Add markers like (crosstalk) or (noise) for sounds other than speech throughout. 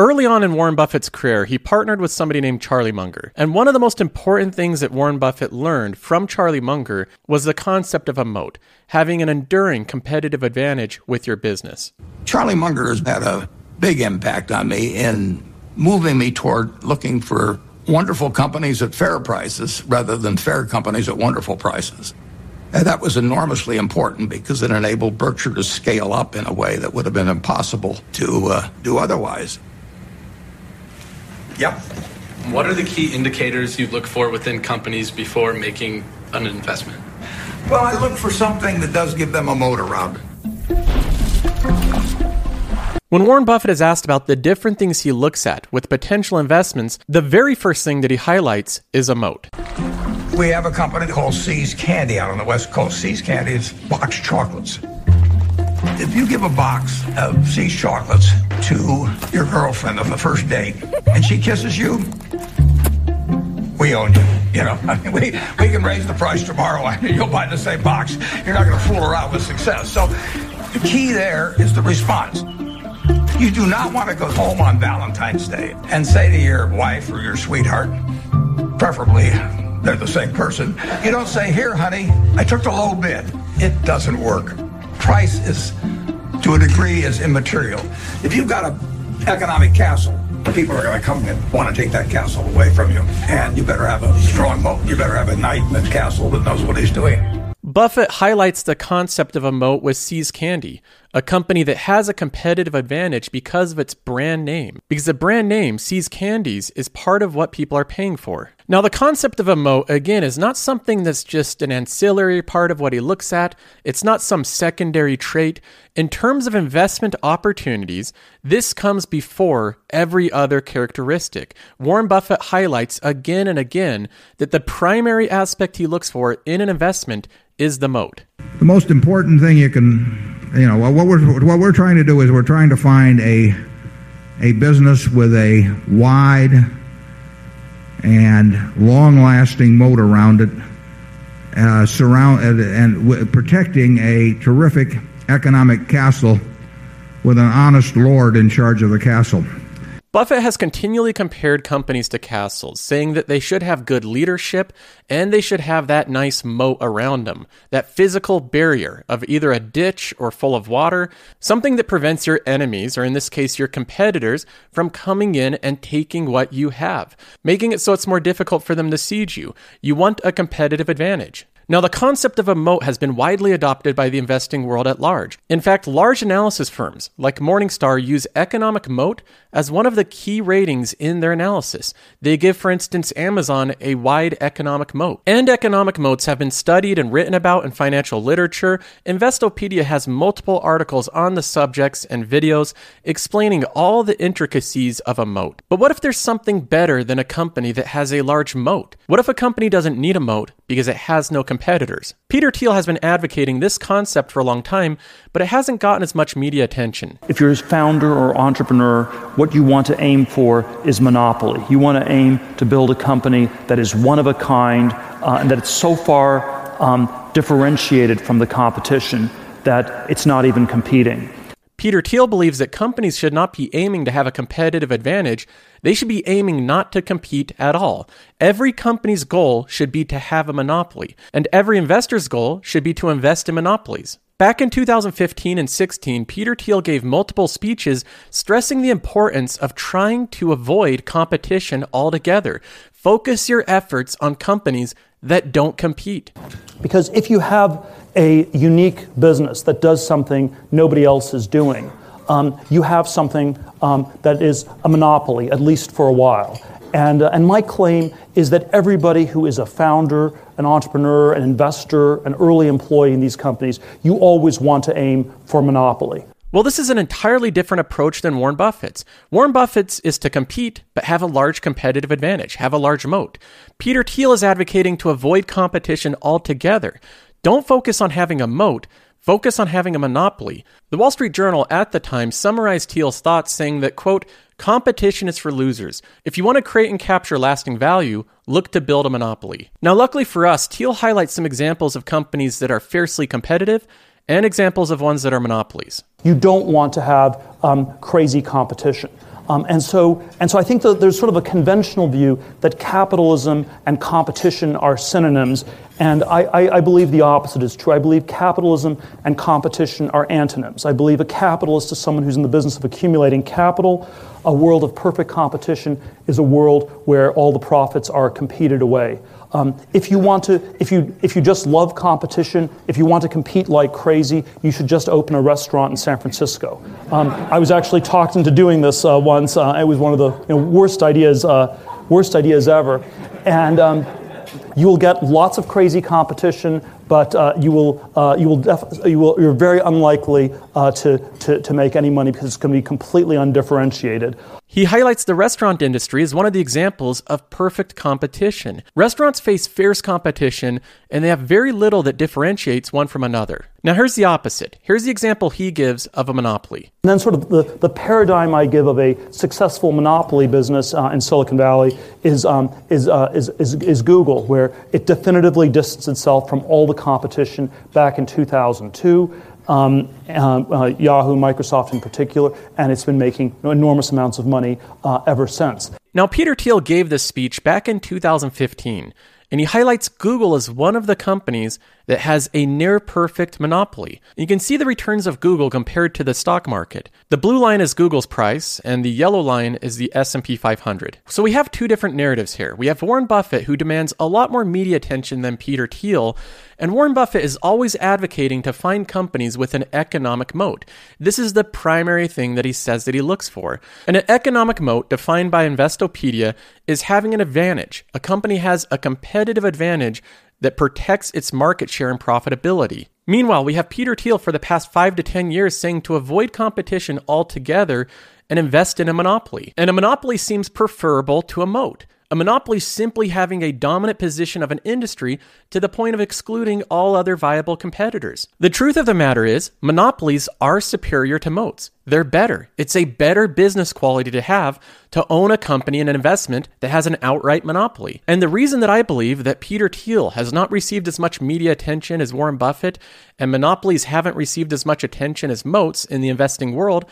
Early on in Warren Buffett's career, he partnered with somebody named Charlie Munger. And one of the most important things that Warren Buffett learned from Charlie Munger was the concept of a moat, having an enduring competitive advantage with your business. Charlie Munger has had a big impact on me in moving me toward looking for wonderful companies at fair prices rather than fair companies at wonderful prices. And that was enormously important because it enabled Berkshire to scale up in a way that would have been impossible to uh, do otherwise. Yep. What are the key indicators you look for within companies before making an investment? Well, I look for something that does give them a moat around it. When Warren Buffett is asked about the different things he looks at with potential investments, the very first thing that he highlights is a moat. We have a company called See's Candy out on the West Coast. See's Candy is boxed chocolates. If you give a box of See's chocolates to your girlfriend on the first date and she kisses you, we own you. You know, (laughs) I mean, we, we can raise the price tomorrow and (laughs) you'll buy the same box. You're not going to fool around with success. So the key there is the response. You do not want to go home on Valentine's Day and say to your wife or your sweetheart, preferably they're the same person, you don't say, Here, honey, I took the low bid. It doesn't work. Price is, to a degree, is immaterial. If you've got an economic castle, people are going to come and want to take that castle away from you. And you better have a strong moat. You better have a knight in the castle that knows what he's doing. Buffett highlights the concept of a moat with See's Candy, a company that has a competitive advantage because of its brand name. Because the brand name, See's Candies, is part of what people are paying for. Now, the concept of a moat, again, is not something that's just an ancillary part of what he looks at. It's not some secondary trait. In terms of investment opportunities, this comes before every other characteristic. Warren Buffett highlights again and again that the primary aspect he looks for in an investment is the moat. The most important thing you can, you know, what we're, what we're trying to do is we're trying to find a, a business with a wide and long-lasting moat around it, uh, surround and, and protecting a terrific economic castle with an honest lord in charge of the castle. Buffett has continually compared companies to castles, saying that they should have good leadership and they should have that nice moat around them, that physical barrier of either a ditch or full of water, something that prevents your enemies, or in this case your competitors, from coming in and taking what you have, making it so it's more difficult for them to siege you. You want a competitive advantage. Now, the concept of a moat has been widely adopted by the investing world at large. In fact, large analysis firms like Morningstar use economic moat as one of the key ratings in their analysis. They give, for instance, Amazon a wide economic moat. And economic moats have been studied and written about in financial literature. Investopedia has multiple articles on the subjects and videos explaining all the intricacies of a moat. But what if there's something better than a company that has a large moat? What if a company doesn't need a moat because it has no competitors? Peter Thiel has been advocating this concept for a long time, but it hasn't gotten as much media attention. If you're a founder or entrepreneur, what you want to aim for is monopoly. You want to aim to build a company that is one of a kind uh, and that it's so far um, differentiated from the competition that it's not even competing. Peter Thiel believes that companies should not be aiming to have a competitive advantage. They should be aiming not to compete at all. Every company's goal should be to have a monopoly, and every investor's goal should be to invest in monopolies. Back in 2015 and 16, Peter Thiel gave multiple speeches stressing the importance of trying to avoid competition altogether. Focus your efforts on companies that don't compete. Because if you have a unique business that does something nobody else is doing, um, you have something um, that is a monopoly, at least for a while. And, uh, and my claim is that everybody who is a founder, an entrepreneur, an investor, an early employee in these companies, you always want to aim for monopoly. Well, this is an entirely different approach than Warren Buffett's. Warren Buffett's is to compete, but have a large competitive advantage, have a large moat. Peter Thiel is advocating to avoid competition altogether. Don't focus on having a moat, focus on having a monopoly. The Wall Street Journal at the time summarized Thiel's thoughts saying that, quote, competition is for losers. If you want to create and capture lasting value, look to build a monopoly. Now, luckily for us, Thiel highlights some examples of companies that are fiercely competitive and examples of ones that are monopolies. You don't want to have um, crazy competition. Um, and, so, and so I think that there's sort of a conventional view that capitalism and competition are synonyms, and I, I, I, believe the opposite is true. I believe capitalism and competition are antonyms. I believe a capitalist is someone who's in the business of accumulating capital. A world of perfect competition is a world where all the profits are competed away. Um, if you want to, if you if you just love competition, if you want to compete like crazy, you should just open a restaurant in San Francisco. Um, I was actually talked into doing this uh, once. Uh, it was one of the you know, worst ideas, uh, worst ideas ever, and. Um, you will get lots of crazy competition, but uh, you will, uh, you will, def- you will, you're very unlikely uh, to, to, to make any money because it's going to be completely undifferentiated. He highlights the restaurant industry as one of the examples of perfect competition. Restaurants face fierce competition, and they have very little that differentiates one from another. Now, here's the opposite. Here's the example he gives of a monopoly. And then, sort of, the, the paradigm I give of a successful monopoly business uh, in Silicon Valley is, um, is, uh, is, is, is Google, where it definitively distanced itself from all the competition back in 2002 um, uh, uh, Yahoo, Microsoft in particular, and it's been making enormous amounts of money uh, ever since. Now, Peter Thiel gave this speech back in 2015, and he highlights Google as one of the companies that has a near perfect monopoly. You can see the returns of Google compared to the stock market. The blue line is Google's price and the yellow line is the S&P 500. So we have two different narratives here. We have Warren Buffett who demands a lot more media attention than Peter Thiel, and Warren Buffett is always advocating to find companies with an economic moat. This is the primary thing that he says that he looks for. And an economic moat defined by Investopedia is having an advantage. A company has a competitive advantage that protects its market share and profitability. Meanwhile, we have Peter Thiel for the past five to 10 years saying to avoid competition altogether and invest in a monopoly. And a monopoly seems preferable to a moat. A monopoly simply having a dominant position of an industry to the point of excluding all other viable competitors. The truth of the matter is, monopolies are superior to moats. They're better. It's a better business quality to have to own a company and an investment that has an outright monopoly. And the reason that I believe that Peter Thiel has not received as much media attention as Warren Buffett and monopolies haven't received as much attention as moats in the investing world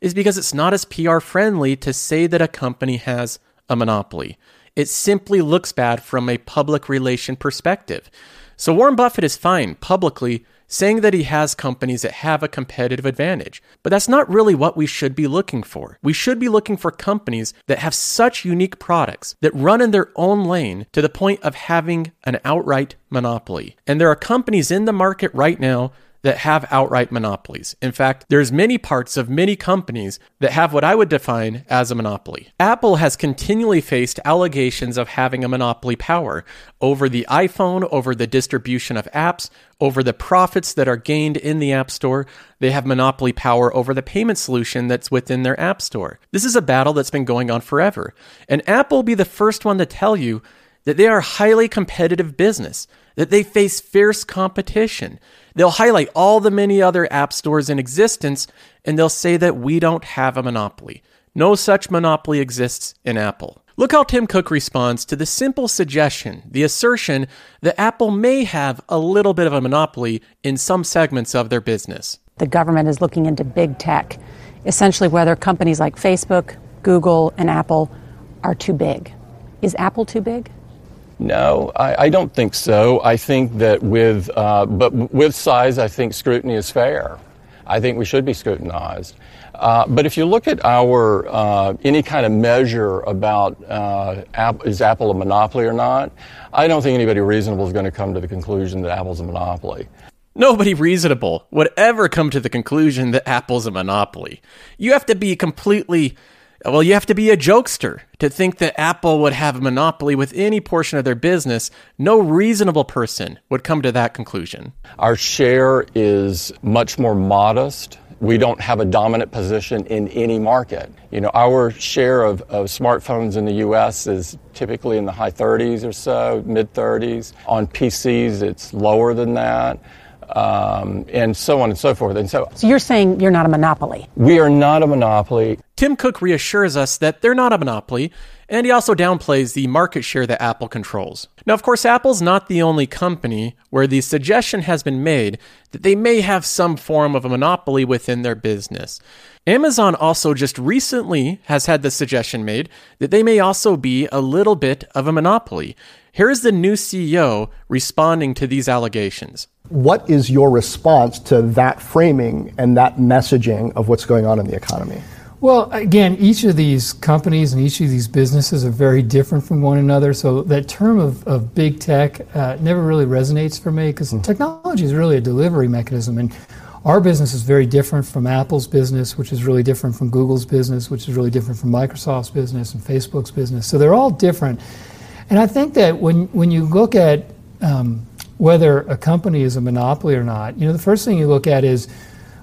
is because it's not as PR friendly to say that a company has a monopoly. It simply looks bad from a public relation perspective. So Warren Buffett is fine publicly saying that he has companies that have a competitive advantage. But that's not really what we should be looking for. We should be looking for companies that have such unique products that run in their own lane to the point of having an outright monopoly. And there are companies in the market right now that have outright monopolies. In fact, there's many parts of many companies that have what I would define as a monopoly. Apple has continually faced allegations of having a monopoly power over the iPhone, over the distribution of apps, over the profits that are gained in the App Store. They have monopoly power over the payment solution that's within their App Store. This is a battle that's been going on forever. And Apple will be the first one to tell you that they are highly competitive business, that they face fierce competition. They'll highlight all the many other app stores in existence and they'll say that we don't have a monopoly. No such monopoly exists in Apple. Look how Tim Cook responds to the simple suggestion, the assertion that Apple may have a little bit of a monopoly in some segments of their business. The government is looking into big tech, essentially whether companies like Facebook, Google, and Apple are too big. Is Apple too big? No, I, I, don't think so. I think that with, uh, but with size, I think scrutiny is fair. I think we should be scrutinized. Uh, but if you look at our uh, any kind of measure about uh, is Apple a monopoly or not, I don't think anybody reasonable is going to come to the conclusion that Apple's a monopoly. Nobody reasonable would ever come to the conclusion that Apple's a monopoly. You have to be completely well, you have to be a jokester to think that Apple would have a monopoly with any portion of their business. No reasonable person would come to that conclusion. Our share is much more modest we don't have a dominant position in any market. You know, our share of, of smartphones in the U.S. is typically in the high 30s or so, mid 30s. On PCs, it's lower than that. Um, and so on and so forth. And so, so you're saying you're not a monopoly? We are not a monopoly. Tim Cook reassures us that they're not a monopoly, and he also downplays the market share that Apple controls. Now, of course, Apple's not the only company where the suggestion has been made that they may have some form of a monopoly within their business. Amazon also just recently has had the suggestion made that they may also be a little bit of a monopoly. Here is the new CEO responding to these allegations. What is your response to that framing and that messaging of what's going on in the economy? Well, again, each of these companies and each of these businesses are very different from one another. So that term of, of big tech uh, never really resonates for me because mm. technology is really a delivery mechanism. And our business is very different from Apple's business, which is really different from Google's business, which is really different from Microsoft's business and Facebook's business. So they're all different. And I think that when, when you look at um, whether a company is a monopoly or not, you know, the first thing you look at is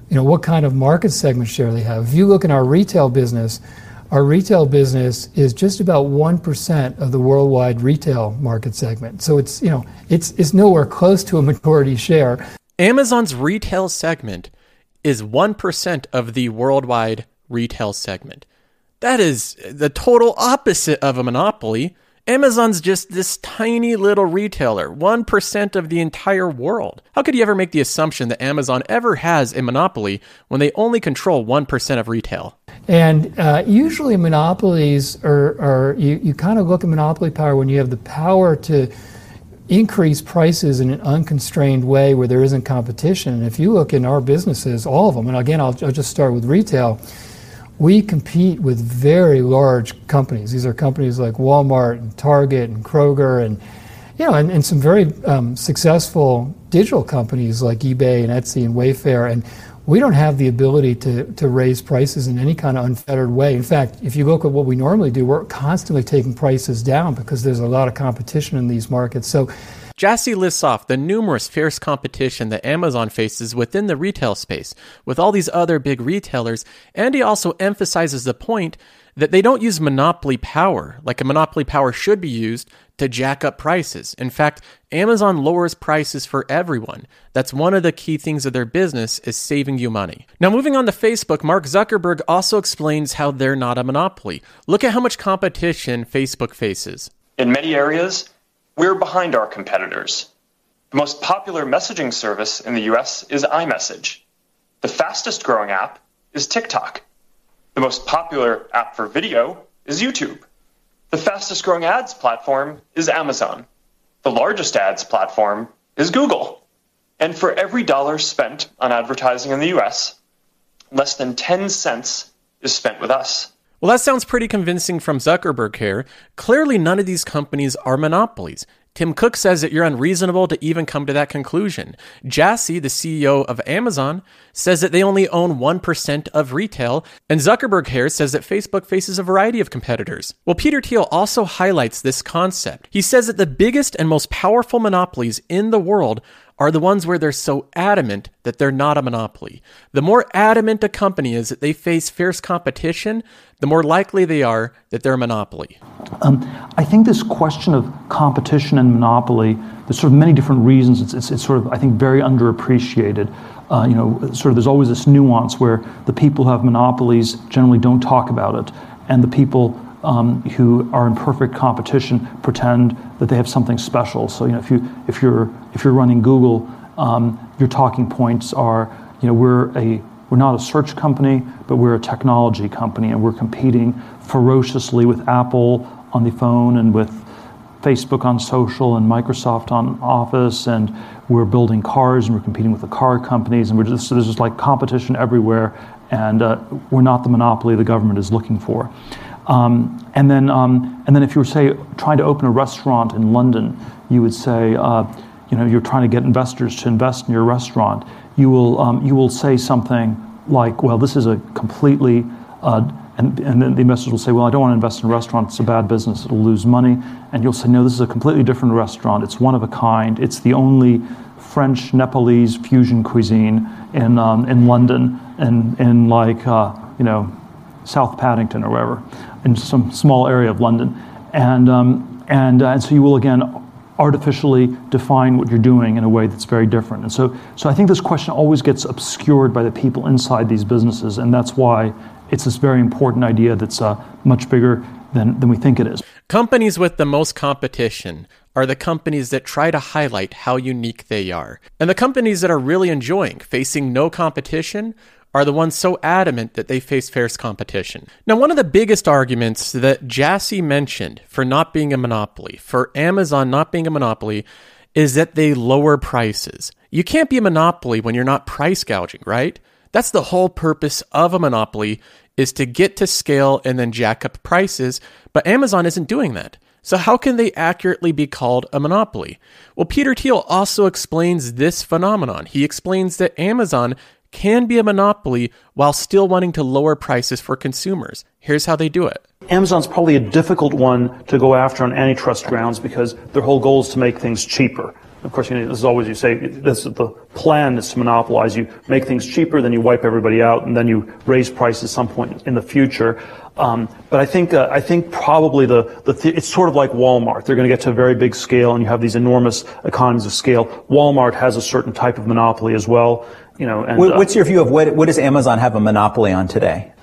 you know, what kind of market segment share they have. If you look in our retail business, our retail business is just about 1% of the worldwide retail market segment. So it's, you know, it's, it's nowhere close to a majority share. Amazon's retail segment is 1% of the worldwide retail segment. That is the total opposite of a monopoly. Amazon's just this tiny little retailer, 1% of the entire world. How could you ever make the assumption that Amazon ever has a monopoly when they only control 1% of retail? And uh, usually, monopolies are, are you, you kind of look at monopoly power when you have the power to increase prices in an unconstrained way where there isn't competition. And if you look in our businesses, all of them, and again, I'll, I'll just start with retail we compete with very large companies. These are companies like Walmart and Target and Kroger and you know, and, and some very um, successful digital companies like eBay and Etsy and Wayfair. And we don't have the ability to, to raise prices in any kind of unfettered way. In fact, if you look at what we normally do, we're constantly taking prices down because there's a lot of competition in these markets. So Jassy lists off the numerous fierce competition that Amazon faces within the retail space with all these other big retailers, and he also emphasizes the point that they don't use monopoly power like a monopoly power should be used to jack up prices. In fact, Amazon lowers prices for everyone. That's one of the key things of their business is saving you money. Now moving on to Facebook, Mark Zuckerberg also explains how they're not a monopoly. Look at how much competition Facebook faces. In many areas, we're behind our competitors. The most popular messaging service in the US is iMessage. The fastest growing app is TikTok. The most popular app for video is YouTube. The fastest growing ads platform is Amazon. The largest ads platform is Google. And for every dollar spent on advertising in the US, less than 10 cents is spent with us. Well, that sounds pretty convincing from Zuckerberg here. Clearly, none of these companies are monopolies. Tim Cook says that you're unreasonable to even come to that conclusion. Jassy, the CEO of Amazon, says that they only own 1% of retail, and Zuckerberg here says that Facebook faces a variety of competitors. Well, Peter Thiel also highlights this concept. He says that the biggest and most powerful monopolies in the world are the ones where they're so adamant that they're not a monopoly. The more adamant a company is that they face fierce competition, the more likely they are that they're a monopoly. Um, I think this question of competition and monopoly, there's sort of many different reasons. It's, it's, it's sort of, I think, very underappreciated. Uh, you know, sort of there's always this nuance where the people who have monopolies generally don't talk about it, and the people um, who are in perfect competition pretend that they have something special. So you know, if you if you're if you're running Google, um, your talking points are you know we're a we're not a search company, but we're a technology company, and we're competing ferociously with Apple on the phone and with Facebook on social and Microsoft on Office, and we're building cars and we're competing with the car companies, and we're just there's just like competition everywhere, and uh, we're not the monopoly the government is looking for. Um, and then, um, and then, if you were say trying to open a restaurant in London, you would say, uh, you know, you're trying to get investors to invest in your restaurant. You will, um, you will say something like, well, this is a completely, uh, and, and then the investors will say, well, I don't want to invest in a restaurant. It's a bad business. It'll lose money. And you'll say, no, this is a completely different restaurant. It's one of a kind. It's the only French Nepalese fusion cuisine in, um, in London in, in like, uh, you know, South Paddington or wherever, in some small area of London. And, um, and, uh, and so you will again artificially define what you're doing in a way that's very different. And so, so I think this question always gets obscured by the people inside these businesses, and that's why it's this very important idea that's uh, much bigger than, than we think it is. Companies with the most competition are the companies that try to highlight how unique they are. And the companies that are really enjoying facing no competition are the ones so adamant that they face fierce competition. Now, one of the biggest arguments that Jassy mentioned for not being a monopoly, for Amazon not being a monopoly, is that they lower prices. You can't be a monopoly when you're not price gouging, right? That's the whole purpose of a monopoly is to get to scale and then jack up prices, but Amazon isn't doing that. So how can they accurately be called a monopoly? Well, Peter Thiel also explains this phenomenon. He explains that Amazon can be a monopoly while still wanting to lower prices for consumers. Here's how they do it. Amazon's probably a difficult one to go after on antitrust grounds because their whole goal is to make things cheaper. Of course, you know, is always you say this is the plan is to monopolize. You make things cheaper, then you wipe everybody out, and then you raise prices at some point in the future. Um, but I think uh, I think probably the, the th- it's sort of like Walmart. They're going to get to a very big scale, and you have these enormous economies of scale. Walmart has a certain type of monopoly as well. You know, and, what's your view of what what does Amazon have a monopoly on today?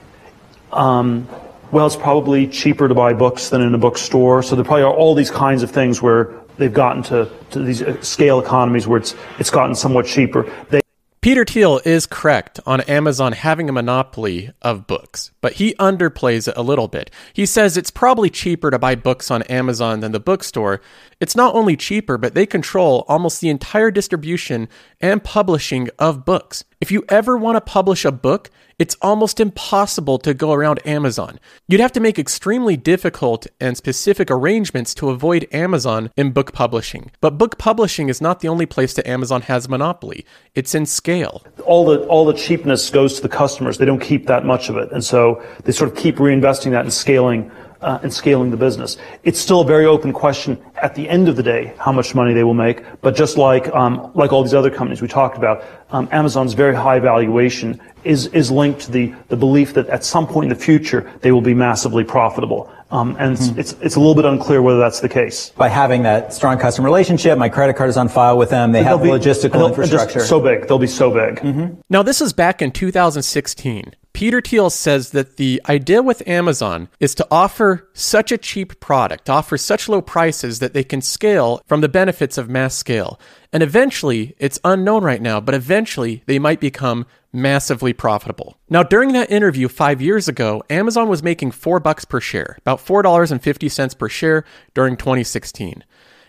Um, well, it's probably cheaper to buy books than in a bookstore. So there probably are all these kinds of things where they've gotten to, to these uh, scale economies where it's it's gotten somewhat cheaper. They Peter Thiel is correct on Amazon having a monopoly of books, but he underplays it a little bit. He says it's probably cheaper to buy books on Amazon than the bookstore. It's not only cheaper, but they control almost the entire distribution and publishing of books. If you ever want to publish a book, it's almost impossible to go around Amazon. You'd have to make extremely difficult and specific arrangements to avoid Amazon in book publishing. But book publishing is not the only place that Amazon has monopoly. It's in scale. All the all the cheapness goes to the customers. They don't keep that much of it, and so they sort of keep reinvesting that and scaling uh, and scaling the business. It's still a very open question at the end of the day how much money they will make. But just like um, like all these other companies we talked about, um, Amazon's very high valuation is is linked to the the belief that at some point in the future they will be massively profitable. Um, and it's, mm-hmm. it's, it's a little bit unclear whether that's the case. By having that strong customer relationship, my credit card is on file with them. They have be, logistical infrastructure. So big, they'll be so big. Mm-hmm. Now this is back in 2016. Peter Thiel says that the idea with Amazon is to offer such a cheap product, offer such low prices that they can scale from the benefits of mass scale. And eventually, it's unknown right now, but eventually they might become massively profitable. Now, during that interview 5 years ago, Amazon was making 4 bucks per share, about $4.50 per share during 2016.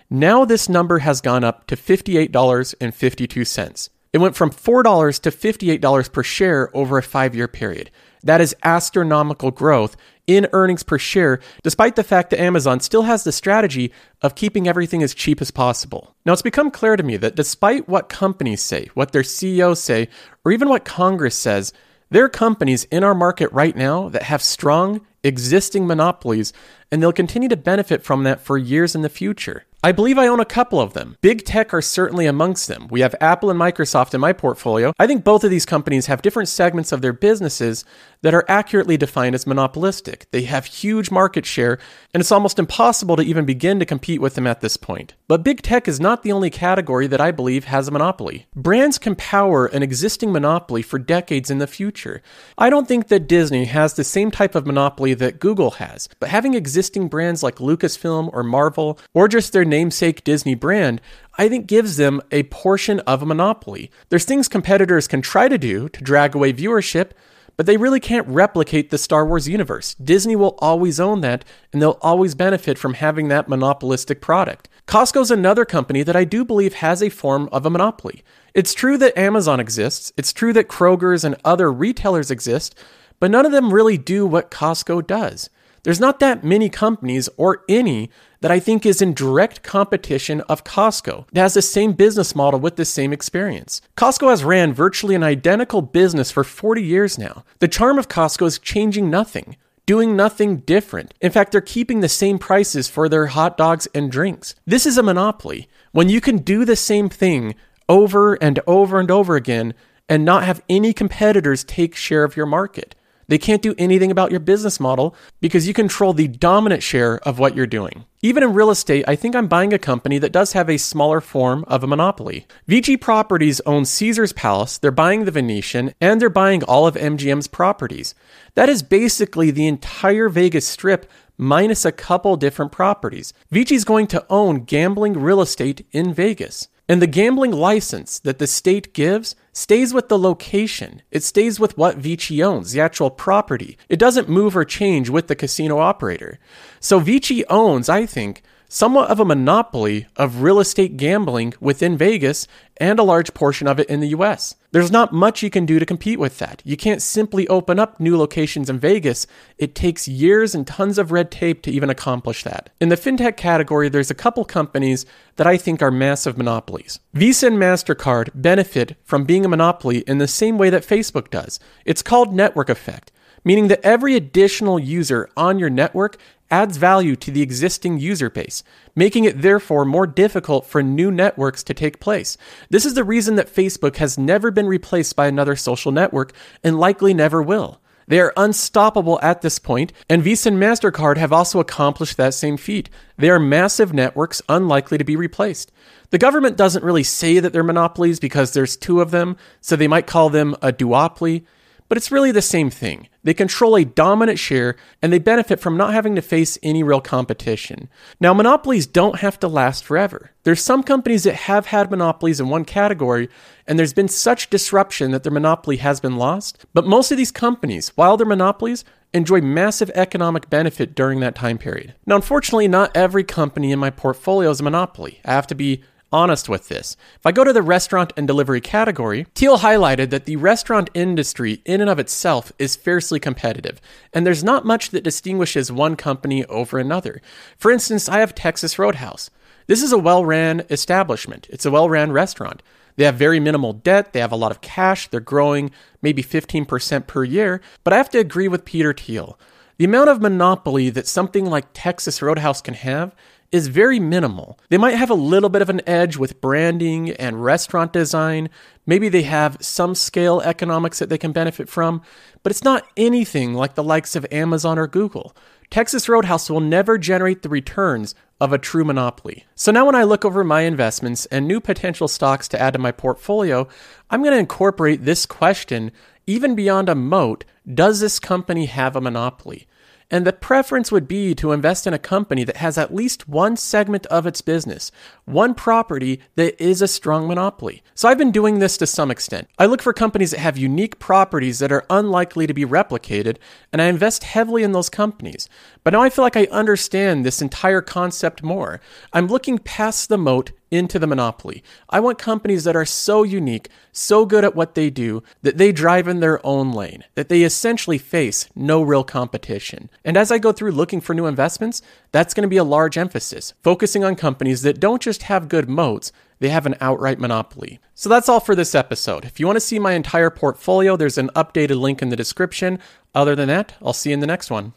Now this number has gone up to $58.52. It went from $4 to $58 per share over a five year period. That is astronomical growth in earnings per share, despite the fact that Amazon still has the strategy of keeping everything as cheap as possible. Now, it's become clear to me that despite what companies say, what their CEOs say, or even what Congress says, there are companies in our market right now that have strong existing monopolies, and they'll continue to benefit from that for years in the future. I believe I own a couple of them. Big tech are certainly amongst them. We have Apple and Microsoft in my portfolio. I think both of these companies have different segments of their businesses that are accurately defined as monopolistic. They have huge market share, and it's almost impossible to even begin to compete with them at this point. But big tech is not the only category that I believe has a monopoly. Brands can power an existing monopoly for decades in the future. I don't think that Disney has the same type of monopoly that Google has, but having existing brands like Lucasfilm or Marvel, or just their namesake Disney brand, I think gives them a portion of a monopoly. There's things competitors can try to do to drag away viewership, but they really can't replicate the Star Wars universe. Disney will always own that, and they'll always benefit from having that monopolistic product. Costco's another company that I do believe has a form of a monopoly. It's true that Amazon exists, it's true that Kroger's and other retailers exist, but none of them really do what Costco does. There's not that many companies, or any, that I think is in direct competition of Costco. It has the same business model with the same experience. Costco has ran virtually an identical business for 40 years now. The charm of Costco is changing nothing doing nothing different. In fact, they're keeping the same prices for their hot dogs and drinks. This is a monopoly. When you can do the same thing over and over and over again and not have any competitors take share of your market. They can't do anything about your business model because you control the dominant share of what you're doing. Even in real estate, I think I'm buying a company that does have a smaller form of a monopoly. VICI Properties owns Caesars Palace, they're buying the Venetian, and they're buying all of MGM's properties. That is basically the entire Vegas Strip minus a couple different properties. VICI is going to own gambling real estate in Vegas. And the gambling license that the state gives stays with the location. It stays with what Vici owns, the actual property. It doesn't move or change with the casino operator. So Vici owns, I think, somewhat of a monopoly of real estate gambling within Vegas and a large portion of it in the US. There's not much you can do to compete with that. You can't simply open up new locations in Vegas. It takes years and tons of red tape to even accomplish that. In the fintech category, there's a couple companies that I think are massive monopolies. Visa and MasterCard benefit from being a monopoly in the same way that Facebook does. It's called network effect meaning that every additional user on your network adds value to the existing user base, making it therefore more difficult for new networks to take place. This is the reason that Facebook has never been replaced by another social network and likely never will. They are unstoppable at this point, and Visa and MasterCard have also accomplished that same feat. They are massive networks unlikely to be replaced. The government doesn't really say that they're monopolies because there's two of them, so they might call them a duopoly but it's really the same thing. They control a dominant share and they benefit from not having to face any real competition. Now, monopolies don't have to last forever. There's some companies that have had monopolies in one category and there's been such disruption that their monopoly has been lost. But most of these companies, while they're monopolies, enjoy massive economic benefit during that time period. Now, unfortunately, not every company in my portfolio is a monopoly. I have to be honest with this. If I go to the restaurant and delivery category, Thiel highlighted that the restaurant industry in and of itself is fiercely competitive, and there's not much that distinguishes one company over another. For instance, I have Texas Roadhouse. This is a well ran establishment, it's a well ran restaurant. They have very minimal debt, they have a lot of cash, they're growing maybe 15% per year, but I have to agree with Peter Thiel. The amount of monopoly that something like Texas Roadhouse can have is very minimal. They might have a little bit of an edge with branding and restaurant design. Maybe they have some scale economics that they can benefit from, but it's not anything like the likes of Amazon or Google. Texas Roadhouse will never generate the returns of a true monopoly. So now when I look over my investments and new potential stocks to add to my portfolio, I'm going to incorporate this question even beyond a moat, does this company have a monopoly? And the preference would be to invest in a company that has at least one segment of its business, one property that is a strong monopoly. So I've been doing this to some extent. I look for companies that have unique properties that are unlikely to be replicated, and I invest heavily in those companies. But now I feel like I understand this entire concept more. I'm looking past the moat into the monopoly. I want companies that are so unique, so good at what they do, that they drive in their own lane, that they essentially face no real competition. And as I go through looking for new investments, that's going to be a large emphasis, focusing on companies that don't just have good moats, they have an outright monopoly. So that's all for this episode. If you want to see my entire portfolio, there's an updated link in the description. Other than that, I'll see you in the next one.